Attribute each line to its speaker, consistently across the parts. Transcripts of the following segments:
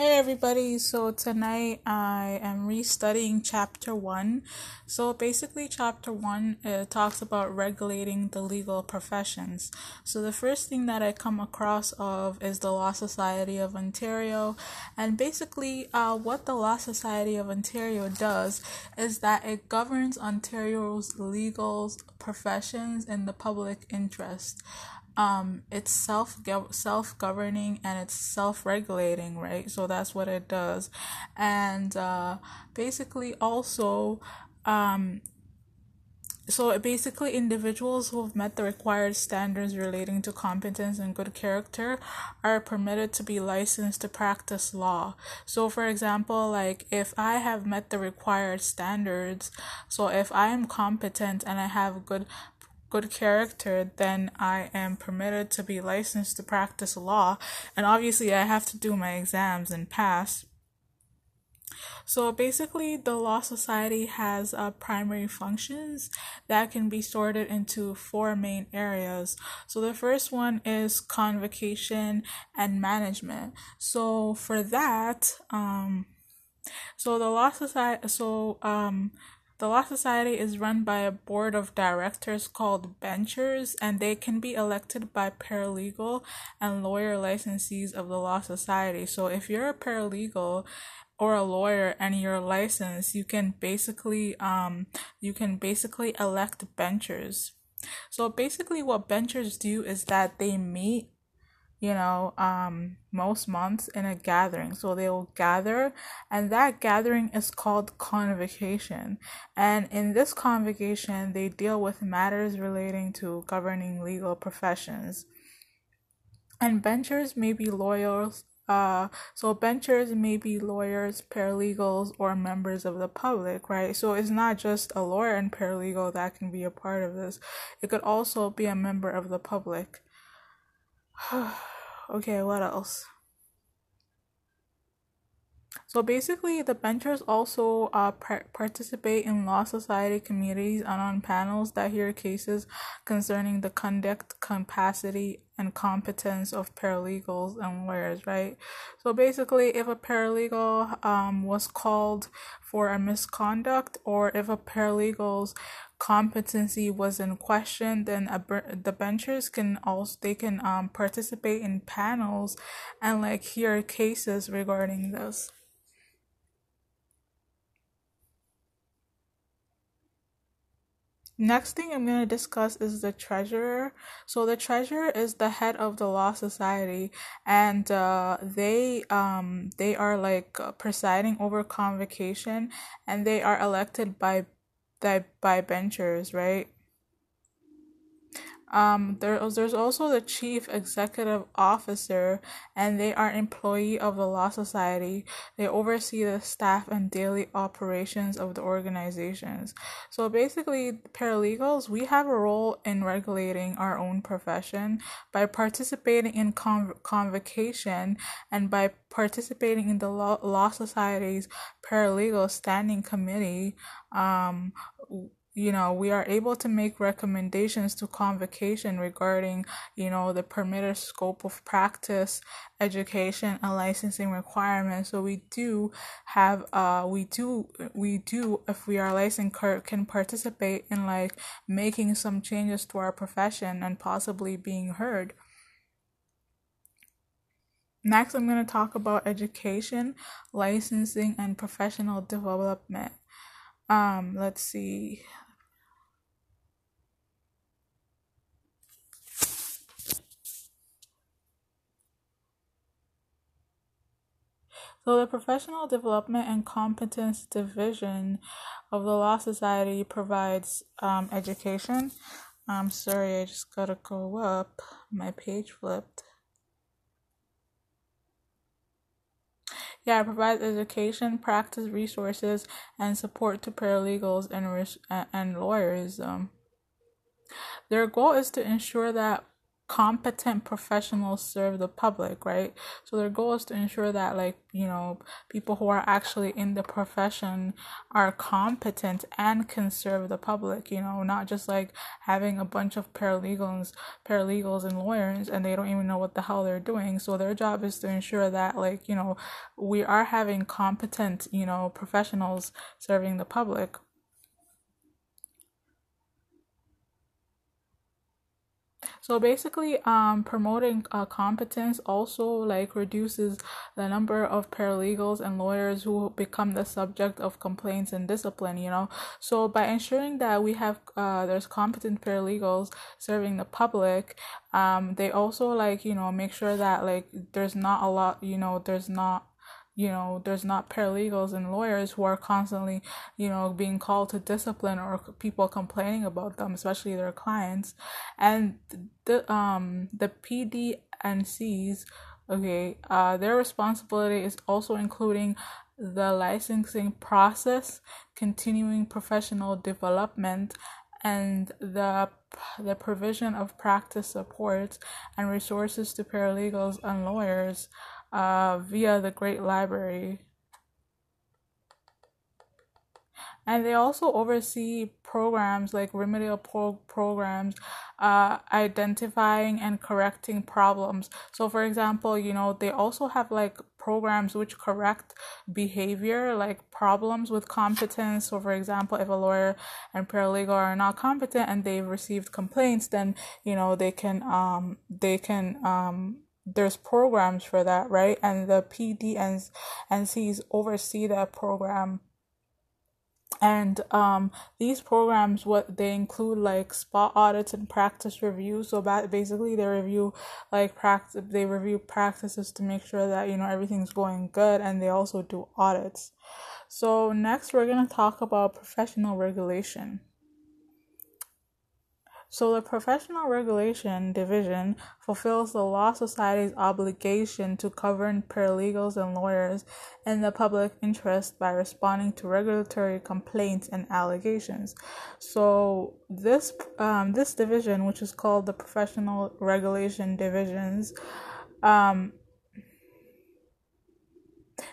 Speaker 1: Hey everybody, so tonight I am restudying chapter 1. So basically, chapter 1 uh, talks about regulating the legal professions. So the first thing that I come across of is the Law Society of Ontario. And basically, uh, what the Law Society of Ontario does is that it governs Ontario's legal professions in the public interest um it's self self governing and it's self regulating right? So that's what it does. And uh basically also um so basically individuals who have met the required standards relating to competence and good character are permitted to be licensed to practice law. So for example like if i have met the required standards so if i am competent and i have good good character, then I am permitted to be licensed to practice law. And obviously, I have to do my exams and pass. So basically, the Law Society has uh, primary functions that can be sorted into four main areas. So the first one is convocation and management. So for that, um, so the Law Society, so um, the Law Society is run by a board of directors called benchers, and they can be elected by paralegal and lawyer licensees of the Law Society. So if you're a paralegal or a lawyer and you're licensed, you can basically um you can basically elect benchers. So basically what benchers do is that they meet you know, um, most months in a gathering. So they will gather, and that gathering is called convocation. And in this convocation, they deal with matters relating to governing legal professions. And benchers may be lawyers. Uh, so benchers may be lawyers, paralegals, or members of the public, right? So it's not just a lawyer and paralegal that can be a part of this. It could also be a member of the public. okay, what else? So basically, the benchers also uh, participate in law society committees and on panels that hear cases concerning the conduct, capacity, and competence of paralegals and lawyers, right? So basically, if a paralegal um, was called for a misconduct or if a paralegal's competency was in question, then a, the benchers can also they can um, participate in panels and like hear cases regarding this. Next thing I'm going to discuss is the treasurer. So the treasurer is the head of the law society and uh, they um they are like presiding over convocation and they are elected by by, by benchers, right? Um, there, there's also the chief executive officer, and they are employee of the Law Society. They oversee the staff and daily operations of the organizations. So basically, paralegals, we have a role in regulating our own profession by participating in conv- convocation and by participating in the Law, Law Society's paralegal standing committee. Um, you know we are able to make recommendations to convocation regarding you know the permitted scope of practice education and licensing requirements so we do have uh we do we do if we are licensed can participate in like making some changes to our profession and possibly being heard Next, I'm going to talk about education, licensing, and professional development. Um, let's see. So, the Professional Development and Competence Division of the Law Society provides um, education. I'm sorry, I just gotta go up. My page flipped. Yeah, it provides education, practice resources, and support to paralegals and and lawyers. Um, their goal is to ensure that competent professionals serve the public, right? So their goal is to ensure that like, you know, people who are actually in the profession are competent and can serve the public, you know, not just like having a bunch of paralegals, paralegals and lawyers and they don't even know what the hell they're doing. So their job is to ensure that like, you know, we are having competent, you know, professionals serving the public. So basically, um, promoting uh, competence also like reduces the number of paralegals and lawyers who become the subject of complaints and discipline. You know, so by ensuring that we have uh, there's competent paralegals serving the public, um, they also like you know make sure that like there's not a lot you know there's not you know there's not paralegals and lawyers who are constantly you know being called to discipline or people complaining about them especially their clients. And the um the PDNCs okay uh their responsibility is also including the licensing process continuing professional development and the the provision of practice support and resources to paralegals and lawyers uh, via the Great Library. And they also oversee programs like remedial pro- programs, uh, identifying and correcting problems. So, for example, you know, they also have like programs which correct behavior, like problems with competence. So, for example, if a lawyer and paralegal are not competent and they've received complaints, then you know they can um they can um there's programs for that, right? And the PDNs and Cs oversee that program. And um, these programs, what they include like spot audits and practice reviews. So basically, they review like practice, they review practices to make sure that you know everything's going good, and they also do audits. So next, we're gonna talk about professional regulation. So the Professional Regulation Division fulfills the Law Society's obligation to govern paralegals and lawyers in the public interest by responding to regulatory complaints and allegations. So this um, this division, which is called the Professional Regulation Divisions, um,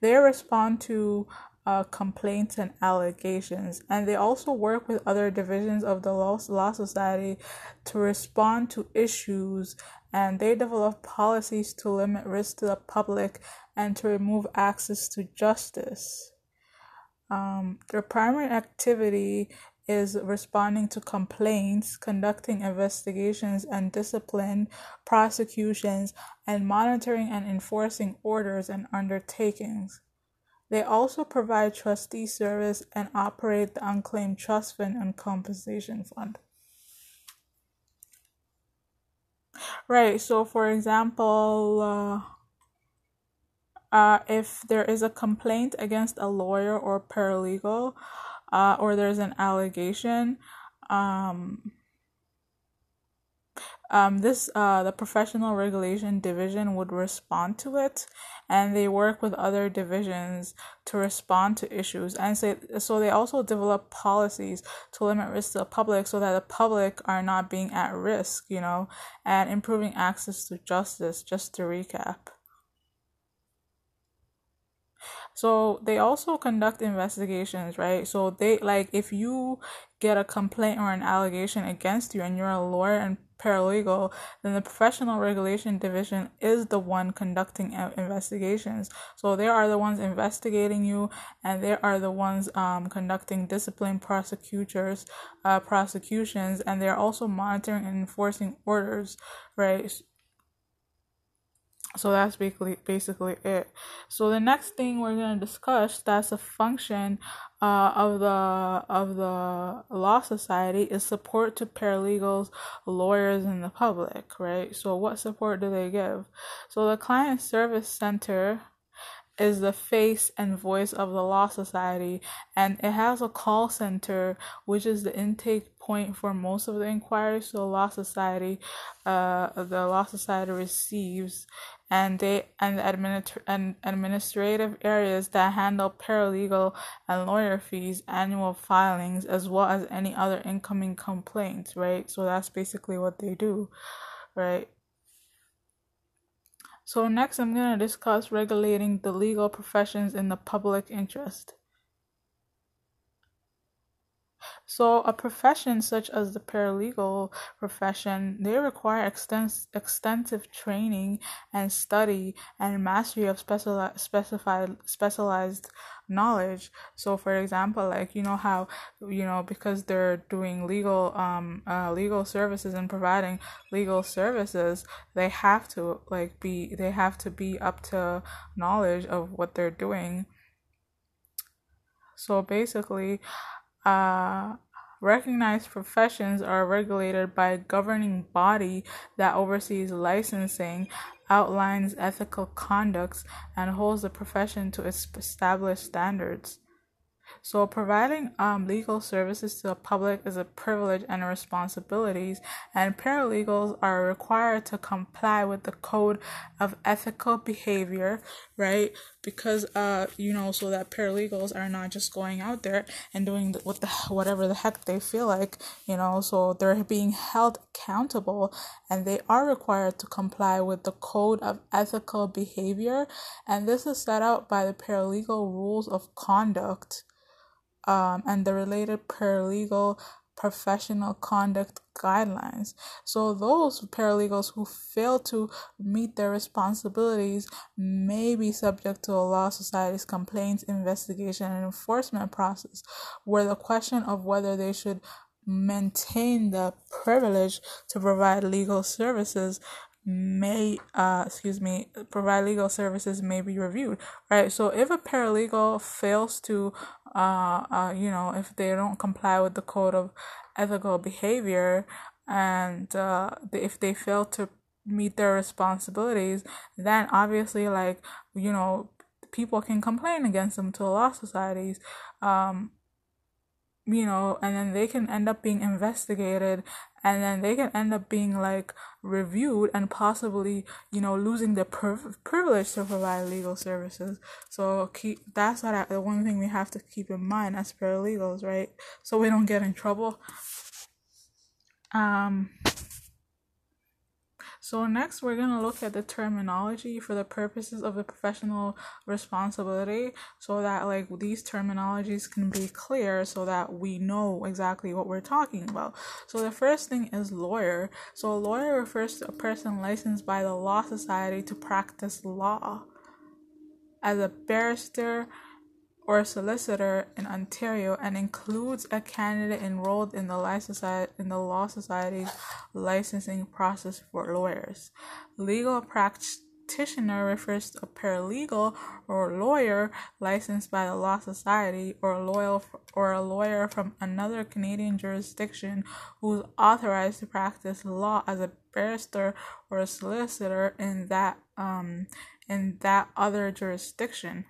Speaker 1: they respond to uh, complaints and allegations. And they also work with other divisions of the Law, Society to respond to issues and they develop policies to limit risk to the public and to remove access to justice. Um, their primary activity is responding to complaints, conducting investigations and discipline, prosecutions, and monitoring and enforcing orders and undertakings. They also provide trustee service and operate the unclaimed trust fund and compensation fund. Right, so for example, uh, uh, if there is a complaint against a lawyer or paralegal, uh, or there's an allegation, um, um, this uh, the professional regulation division would respond to it and they work with other divisions to respond to issues. And so, so they also develop policies to limit risk to the public so that the public are not being at risk you know and improving access to justice just to recap so they also conduct investigations, right? So they like if you get a complaint or an allegation against you and you're a lawyer and paralegal, then the professional regulation division is the one conducting investigations. So they are the ones investigating you, and they are the ones um, conducting discipline prosecutors, uh, prosecutions, and they're also monitoring and enforcing orders, right? So that's basically basically it. So the next thing we're going to discuss that's a function uh, of the of the law society is support to paralegals lawyers and the public right? So what support do they give? So the client service center is the face and voice of the Law Society, and it has a call center, which is the intake point for most of the inquiries. So, the Law Society, uh, the Law Society receives and they and administ- and administrative areas that handle paralegal and lawyer fees, annual filings, as well as any other incoming complaints, right? So that's basically what they do, right? So next I'm going to discuss regulating the legal professions in the public interest. So, a profession such as the paralegal profession, they require extens- extensive training and study and mastery of speciali- specified specialized knowledge. So, for example, like you know how you know because they're doing legal um uh, legal services and providing legal services, they have to like be they have to be up to knowledge of what they're doing. So basically, uh, recognized professions are regulated by a governing body that oversees licensing, outlines ethical conducts, and holds the profession to established standards. So, providing um, legal services to the public is a privilege and a responsibilities, and paralegals are required to comply with the code of ethical behavior, right? Because, uh, you know, so that paralegals are not just going out there and doing what the whatever the heck they feel like, you know. So they're being held accountable, and they are required to comply with the code of ethical behavior, and this is set out by the paralegal rules of conduct um, and the related paralegal professional conduct guidelines. So, those paralegals who fail to meet their responsibilities may be subject to a law society's complaints, investigation, and enforcement process, where the question of whether they should maintain the privilege to provide legal services may uh excuse me provide legal services may be reviewed right? So if a paralegal fails to uh, uh you know if they don't comply with the code of ethical behavior and uh if they fail to meet their responsibilities then obviously like you know people can complain against them to law societies. Um you know, and then they can end up being investigated and then they can end up being like reviewed and possibly, you know, losing the privilege to provide legal services. So keep that's what I, the one thing we have to keep in mind as paralegals, right? So we don't get in trouble. Um so next we're going to look at the terminology for the purposes of the professional responsibility so that like these terminologies can be clear so that we know exactly what we're talking about. So the first thing is lawyer. So a lawyer refers to a person licensed by the law society to practice law. As a barrister, or solicitor in Ontario and includes a candidate enrolled in the Law Society in the Law Society's licensing process for lawyers. Legal practitioner refers to a paralegal or lawyer licensed by the Law Society or a lawyer or a lawyer from another Canadian jurisdiction who is authorized to practice law as a barrister or a solicitor in that um in that other jurisdiction.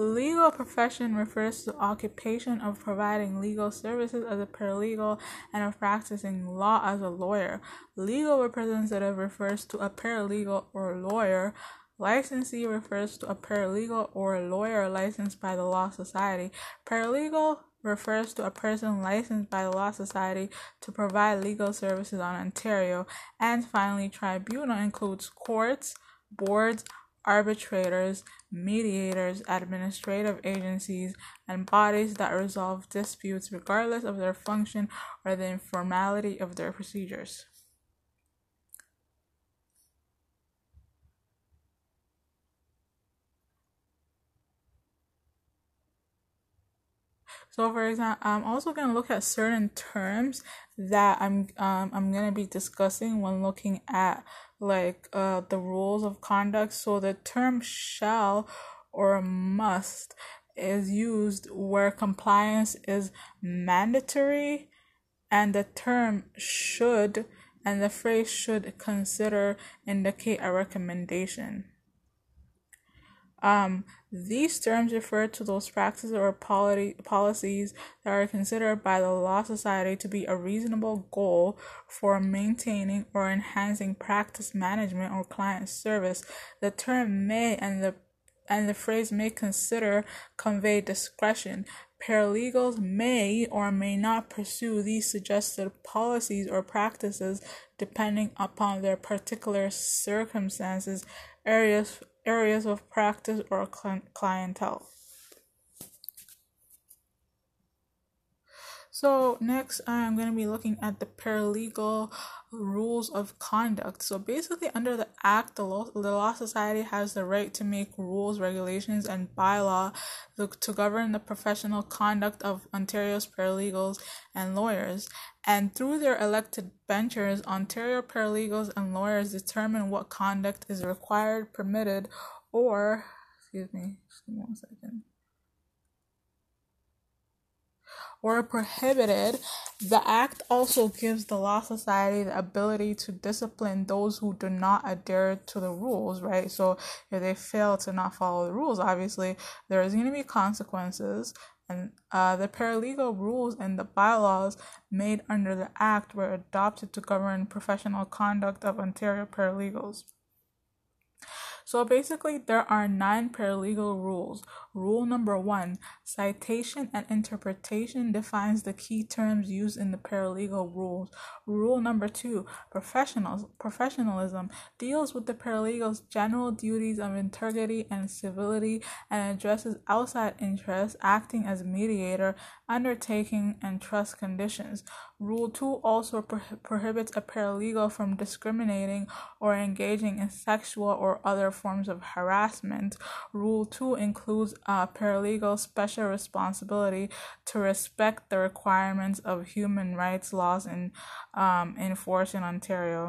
Speaker 1: Legal profession refers to occupation of providing legal services as a paralegal and of practicing law as a lawyer. Legal representative refers to a paralegal or lawyer. Licensee refers to a paralegal or lawyer licensed by the Law Society. Paralegal refers to a person licensed by the Law Society to provide legal services on Ontario. And finally, tribunal includes courts, boards, arbitrators, mediators, administrative agencies, and bodies that resolve disputes regardless of their function or the informality of their procedures. So, for example, I'm also going to look at certain terms that I'm um, I'm going to be discussing when looking at like uh, the rules of conduct. So the term shall or must is used where compliance is mandatory, and the term should and the phrase should consider indicate a recommendation. Um, these terms refer to those practices or polity, policies that are considered by the Law Society to be a reasonable goal for maintaining or enhancing practice management or client service. The term may and the and the phrase may consider convey discretion. Paralegals may or may not pursue these suggested policies or practices depending upon their particular circumstances, areas, areas of practice, or clientele. So next I'm going to be looking at the paralegal rules of conduct. So basically under the act the law, the law society has the right to make rules, regulations and bylaw to govern the professional conduct of Ontario's paralegals and lawyers. And through their elected benchers, Ontario paralegals and lawyers determine what conduct is required, permitted or excuse me, me one second or prohibited, the Act also gives the Law Society the ability to discipline those who do not adhere to the rules, right? So if they fail to not follow the rules, obviously there is going to be consequences. And uh, the paralegal rules and the bylaws made under the Act were adopted to govern professional conduct of Ontario paralegals. So basically, there are nine paralegal rules. Rule number one citation and interpretation defines the key terms used in the paralegal rules. Rule number two professionals, professionalism deals with the paralegal's general duties of integrity and civility and addresses outside interests, acting as mediator, undertaking, and trust conditions. Rule 2 also pro- prohibits a paralegal from discriminating or engaging in sexual or other forms of harassment. Rule 2 includes a paralegal special responsibility to respect the requirements of human rights laws in, um, enforced in Ontario.